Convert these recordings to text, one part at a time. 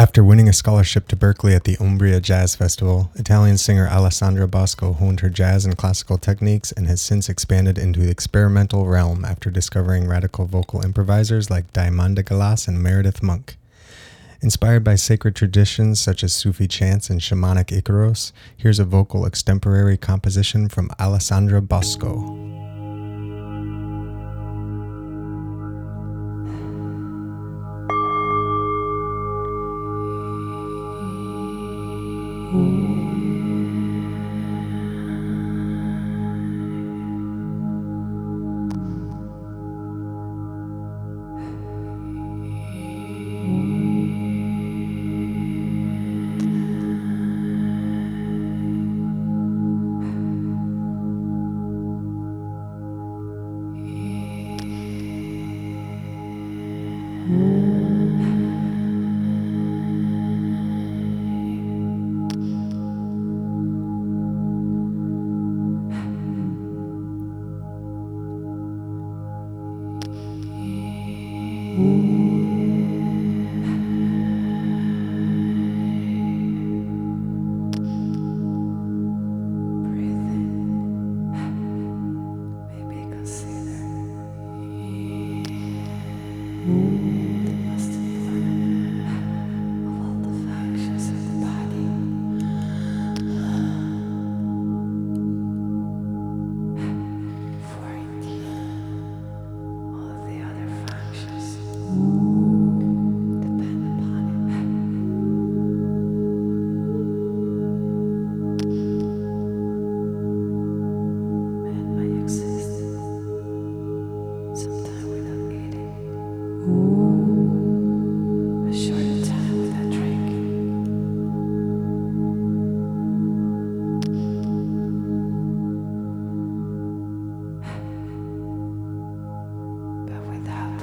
After winning a scholarship to Berklee at the Umbria Jazz Festival, Italian singer Alessandra Bosco honed her jazz and classical techniques and has since expanded into the experimental realm after discovering radical vocal improvisers like Diamanda Galas and Meredith Monk. Inspired by sacred traditions such as Sufi chants and shamanic Icaros, here's a vocal extemporary composition from Alessandra Bosco. Mm-hmm.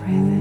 breath